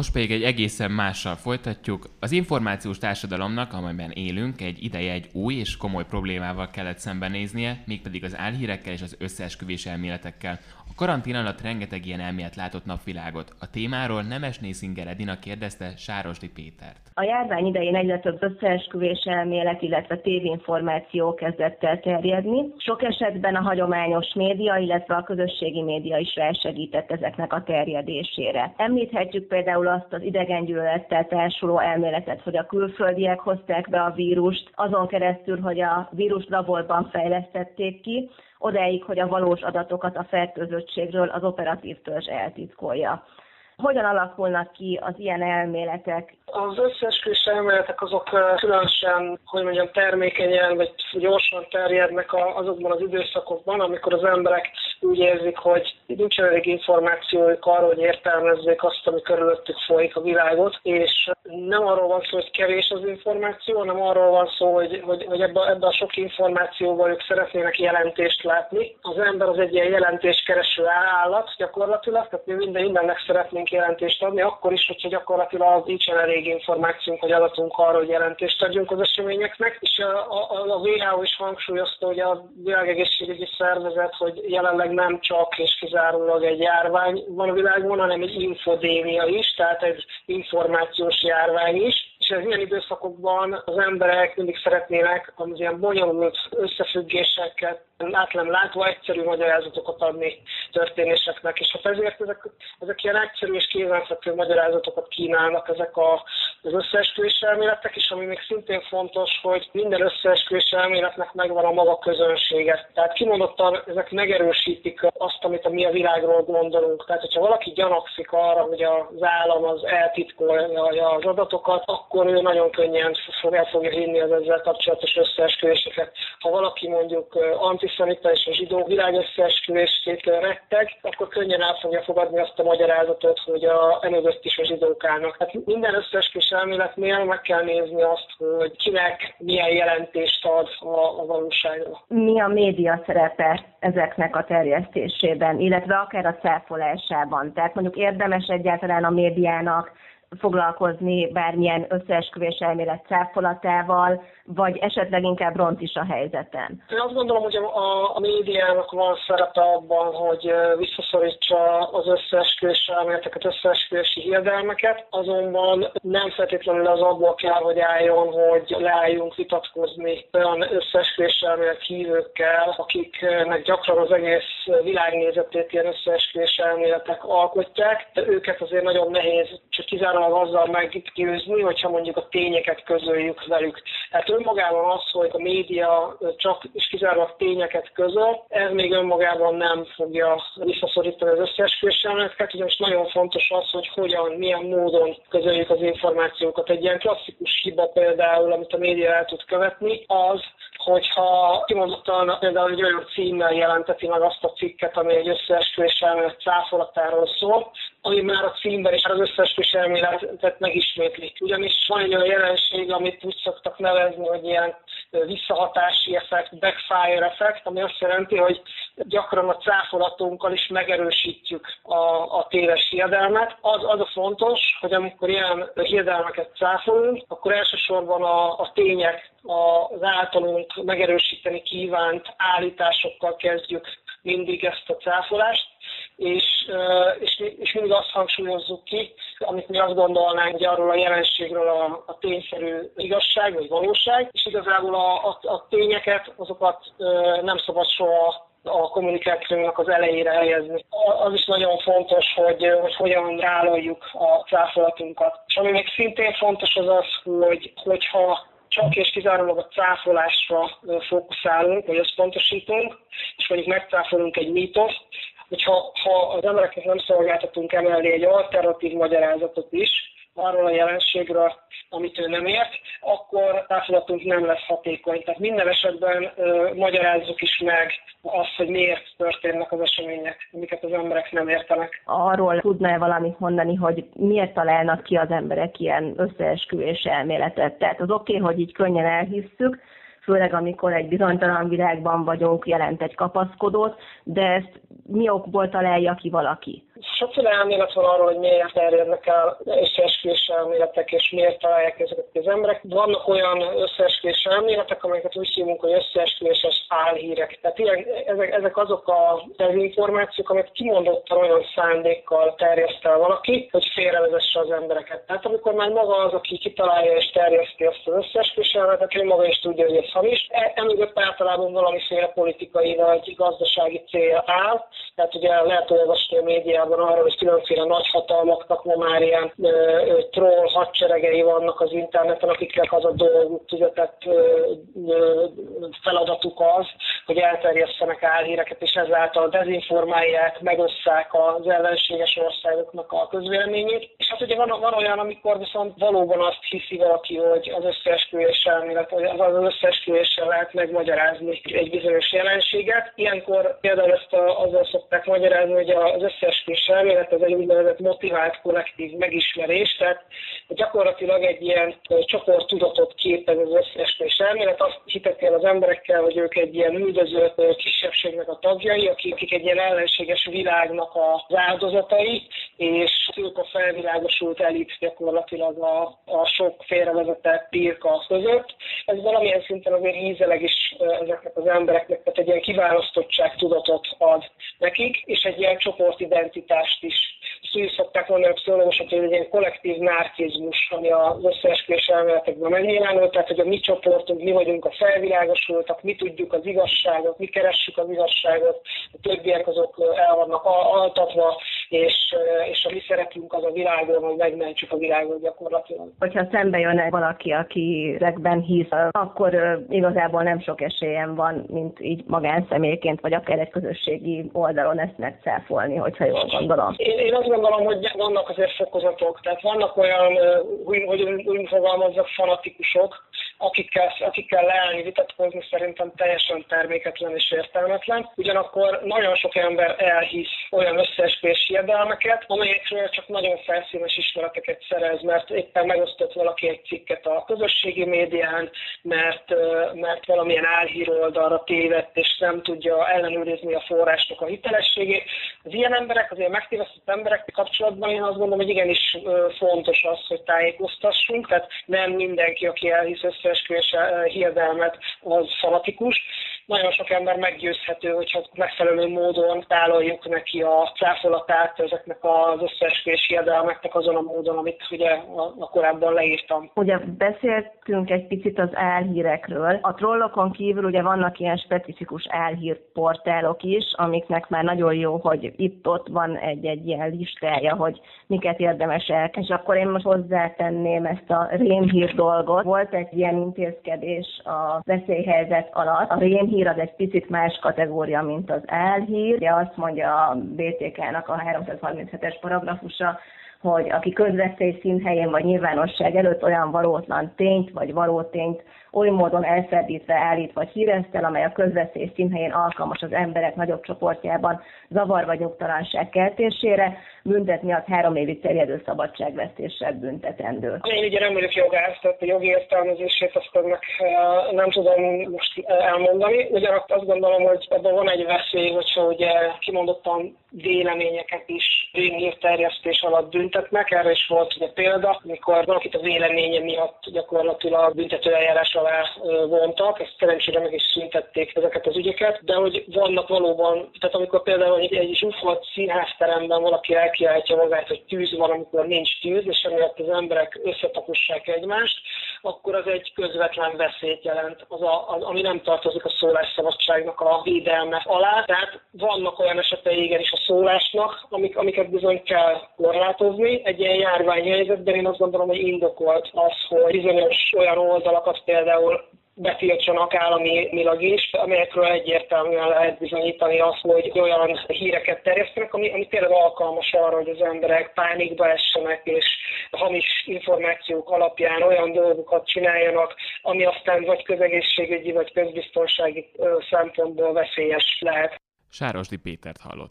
Most pedig egy egészen mással folytatjuk. Az információs társadalomnak, amelyben élünk, egy ideje egy új és komoly problémával kellett szembenéznie, mégpedig az álhírekkel és az összeesküvés elméletekkel. A karantén alatt rengeteg ilyen elmélet látott napvilágot. A témáról Nemes Nészinger Edina kérdezte Sárosdi Pétert. A járvány idején egyre több összeesküvés elmélet, illetve tévinformáció kezdett el terjedni. Sok esetben a hagyományos média, illetve a közösségi média is rásegített ezeknek a terjedésére. Említhetjük például azt az idegengyűlölettel társuló elméletet, hogy a külföldiek hozták be a vírust, azon keresztül, hogy a vírus laborban fejlesztették ki, odáig, hogy a valós adatokat a fertőzöttségről az operatív törzs eltitkolja. Hogyan alakulnak ki az ilyen elméletek? Az összeesküvés elméletek azok különösen, hogy mondjam, termékenyen vagy gyorsan terjednek azokban az időszakokban, amikor az emberek úgy érzik, hogy nincs elég információjuk arról, hogy értelmezzék azt, ami körülöttük folyik a világot, és nem arról van szó, hogy kevés az információ, hanem arról van szó, hogy, hogy, hogy ebben ebbe a sok információval ők szeretnének jelentést látni. Az ember az egy ilyen jelentéskereső állat gyakorlatilag, tehát mi minden, mindennek szeretnénk jelentést adni, akkor is, hogyha gyakorlatilag nincsen elég információnk, hogy adatunk arra, hogy jelentést adjunk az eseményeknek. És a, a, a WHO is hangsúlyozta, hogy a világegészségügyi szervezet, hogy jelenleg nem csak és kizárólag egy járvány van a világban, hanem egy infodémia is, tehát egy információs járvány is és az ilyen időszakokban az emberek mindig szeretnének az ilyen bonyolult összefüggéseket át nem látva egyszerű magyarázatokat adni történéseknek, és hát ezért ezek, ezek ilyen egyszerű és kézenfekvő magyarázatokat kínálnak ezek a, az összeesküvés elméletek, és ami még szintén fontos, hogy minden összeesküvés elméletnek megvan a maga közönsége. Tehát kimondottan ezek megerősítik azt, amit a mi a világról gondolunk. Tehát, hogyha valaki gyanakszik arra, hogy az állam az eltitkolja az adatokat, akkor ő nagyon könnyen el fogja hinni az ezzel kapcsolatos összeesküvéseket. Ha valaki mondjuk anti antiszemita és a zsidó világ összeesküvését retteg, akkor könnyen el fogja fogadni azt a magyarázatot, hogy a emögött is a zsidók állnak. Hát minden összeesküvés elméletnél meg kell nézni azt, hogy kinek milyen jelentést ad a, a valóságra. Mi a média szerepe ezeknek a terjesztésében, illetve akár a cáfolásában? Tehát mondjuk érdemes egyáltalán a médiának foglalkozni bármilyen összeesküvés elmélet cáfolatával, vagy esetleg inkább ront is a helyzeten? Én azt gondolom, hogy a, a médiának van szerepe abban, hogy visszaszorítsa az összeesküvés elméleteket, összeesküvési hiedelmeket, azonban nem feltétlenül az abból kell, hogy álljon, hogy leálljunk vitatkozni olyan összeesküvés elmélet hívőkkel, akiknek gyakran az egész világnézetét ilyen összeesküvés elméletek alkotják. De őket azért nagyon nehéz csak kizárólag azzal meggyőzni, hogyha mondjuk a tényeket közöljük velük. Tehát önmagában az, hogy a média csak és kizárólag tényeket közöl, ez még önmagában nem fogja visszaszorítani az összeesküvés elméleteket, ugyanis nagyon fontos az, hogy hogyan, milyen módon közöljük az információkat. Egy ilyen klasszikus hiba például, amit a média el tud követni, az, hogyha kimondottan például egy olyan címmel jelenteti meg azt a cikket, ami egy összeesküvés elmélet cáfolatáról szól, ami már a címben és az összeesküvés elméletet megismétli. Ugyanis van egy olyan jelenség, amit úgy szoktak nevezni, hogy ilyen visszahatási effekt, backfire effekt, ami azt jelenti, hogy gyakran a cáfolatunkkal is megerősítjük a, a téves hiedelmet. Az, az a fontos, hogy amikor ilyen hiedelmeket cáfolunk, akkor elsősorban a, a tények, az általunk megerősíteni kívánt állításokkal kezdjük mindig ezt a cáfolást, és, és, és mindig azt hangsúlyozzuk ki, amit mi azt gondolnánk hogy arról a jelenségről a, a tényszerű igazság vagy valóság, és igazából a, a, a tényeket, azokat nem szabad soha a kommunikációnak az elejére helyezni. Az is nagyon fontos, hogy, hogy hogyan ráloljuk a cáfolatunkat. És ami még szintén fontos az az, hogy, hogyha csak és kizárólag a cáfolásra fókuszálunk, vagy összpontosítunk, és mondjuk megcáfolunk egy mítoszt, hogyha ha az embereknek nem szolgáltatunk emelni egy alternatív magyarázatot is, arról a jelenségről, amit ő nem ért, akkor társadalatunk nem lesz hatékony. Tehát minden esetben ö, magyarázzuk is meg azt, hogy miért történnek az események, amiket az emberek nem értenek. Arról tudná valamit mondani, hogy miért találnak ki az emberek ilyen összeesküvés elméletet? Tehát az oké, okay, hogy így könnyen elhisszük, főleg amikor egy bizonytalan világban vagyunk, jelent egy kapaszkodót, de ezt mi okból találja ki valaki? Sokféle elmélet van arról, hogy miért terjednek el összeesküvés elméletek, és miért találják ezeket az emberek. Vannak olyan összeesküvés elméletek, amelyeket úgy hívunk, hogy összeesküvéses álhírek. Tehát ilyen, ezek, ezek azok a dezinformációk, amiket kimondottan olyan szándékkal terjeszt el valaki, hogy félrevezesse az embereket. Tehát amikor már maga az, aki kitalálja és terjeszti ezt az összeesküvés elméletet, ő maga is tudja, hogy ez hamis. E, emögött általában valamiféle politikai vagy gazdasági cél áll. Tehát ugye lehet olvasni a médiában arról, hogy különféle nagyhatalmaknak ma már ilyen ö, ö, troll hadseregei vannak az interneten, akiknek az a dolguk, ö, feladatuk az, hogy elterjesztenek álhíreket, és ezáltal dezinformálják, megosszák az ellenséges országoknak a közvéleményét. És hát ugye van, van olyan, amikor viszont valóban azt hiszi valaki, hogy az összeesküvés elmélet, az, az összeesküvéssel lehet megmagyarázni egy bizonyos jelenséget. Ilyenkor például ezt a, azzal szokták magyarázni, hogy az összeesküvés elmélet az egy úgynevezett motivált kollektív megismerés, tehát gyakorlatilag egy ilyen csoport tudatot képez az összeesküvés elmélet, azt hiteti el az emberekkel, hogy ők egy ilyen üldöző kisebbségnek a tagjai, akik egy ilyen ellenséges világnak az áldozatai, és ők a felvilágosult elit gyakorlatilag a, a sok félrevezetett pirka között. Ez valamilyen szinten azért ízeleg is ezeknek az embereknek, tehát egy ilyen kiválasztottság tudatot ad nekik, és egy ilyen csoportidentitást is. Ezt úgy szokták mondani a pszichológusok, hogy egy ilyen kollektív narcizmus, ami az összeesküvés elméletekben megnyilvánul, tehát hogy a mi csoportunk, mi vagyunk a felvilágosultak, mi tudjuk az igazságot, mi keressük az igazságot, a többiek azok el vannak altatva, és, és a mi szerepünk az a világon, hogy megmentsük a világot gyakorlatilag. Hogyha szembe jön valaki, aki ezekben hisz, akkor igazából nem sok esélyem van, mint így magánszemélyként, vagy akár egy közösségi oldalon ezt megcáfolni, hogyha jól gondolom. Én, én azt gondolom, hogy vannak azért fokozatok, tehát vannak olyan, hogy, hogy úgy fogalmazzak, fanatikusok, akikkel, akikkel leállni, vitatkozni szerintem teljesen terméketlen és értelmetlen. Ugyanakkor nagyon sok ember elhisz olyan összeesküvés hiedelmeket, amelyekről csak nagyon felszínes ismereteket szerez, mert éppen megosztott valaki egy cikket a közösségi médián, mert, mert valamilyen álhír oldalra tévedt, és nem tudja ellenőrizni a forrásnak a hitelességét. Az ilyen emberek, az ilyen megtévesztett emberek kapcsolatban én azt gondolom, hogy igenis fontos az, hogy tájékoztassunk, tehát nem mindenki, aki elhisz összeesküvés hiedelmet, az fanatikus. Nagyon sok ember meggyőzhető, hogyha megfelelő módon tálaljuk neki a cáfolatát ezeknek az összeesküvés hiedelmeknek azon a módon, amit ugye a, korábban leírtam. Ugye beszéltünk egy picit az álhírekről. A trollokon kívül ugye vannak ilyen specifikus álhírportálok is, amiknek már nagyon jó, hogy itt-ott van egy-egy ilyen listája, hogy miket érdemes el. És akkor én most hozzátenném ezt a rémhír dolgot. Volt egy ilyen intézkedés a veszélyhelyzet alatt. A rémhír az egy picit más kategória, mint az álhír. Ugye azt mondja a BTK-nak a 337-es paragrafusa, hogy aki közveszély színhelyén vagy nyilvánosság előtt olyan valótlan tényt vagy valótényt oly módon elferdítve állít vagy híreztel, amely a közveszély színhelyén alkalmas az emberek nagyobb csoportjában zavar vagy nyugtalanság keltésére, büntetni az három évig terjedő szabadságvesztéssel büntetendő. Én ugye nem vagyok jogász, tehát a jogi értelmezését azt ennek eh, nem tudom most elmondani. Ugyanakkor azt gondolom, hogy ebben van egy veszély, hogyha ugye kimondottan véleményeket is terjesztés alatt büntetnek. Erre is volt ugye példa, amikor valakit a véleménye miatt gyakorlatilag büntetőeljárás alá vontak, ezt szerencsére meg is szüntették ezeket az ügyeket, de hogy vannak valóban, tehát amikor például egy, egy zsúfolt színházteremben valaki elkiáltja magát, hogy tűz van, amikor nincs tűz, és emiatt az emberek összetapossák egymást, akkor az egy közvetlen veszélyt jelent, az a, az, ami nem tartozik a szólásszabadságnak a védelme alá. Tehát vannak olyan esetei igenis a szólásnak, amik, amiket bizony kell korlátozni. Egy ilyen járványhelyzetben én azt gondolom, hogy indokolt az, hogy bizonyos olyan oldalakat például betiltsanak államilag is, amelyekről egyértelműen lehet bizonyítani azt, hogy olyan híreket terjesztenek, ami, ami tényleg alkalmas arra, hogy az emberek pánikba essenek, és hamis információk alapján olyan dolgokat csináljanak, ami aztán vagy közegészségügyi, vagy közbiztonsági szempontból veszélyes lehet. Sárosdi Pétert hallott.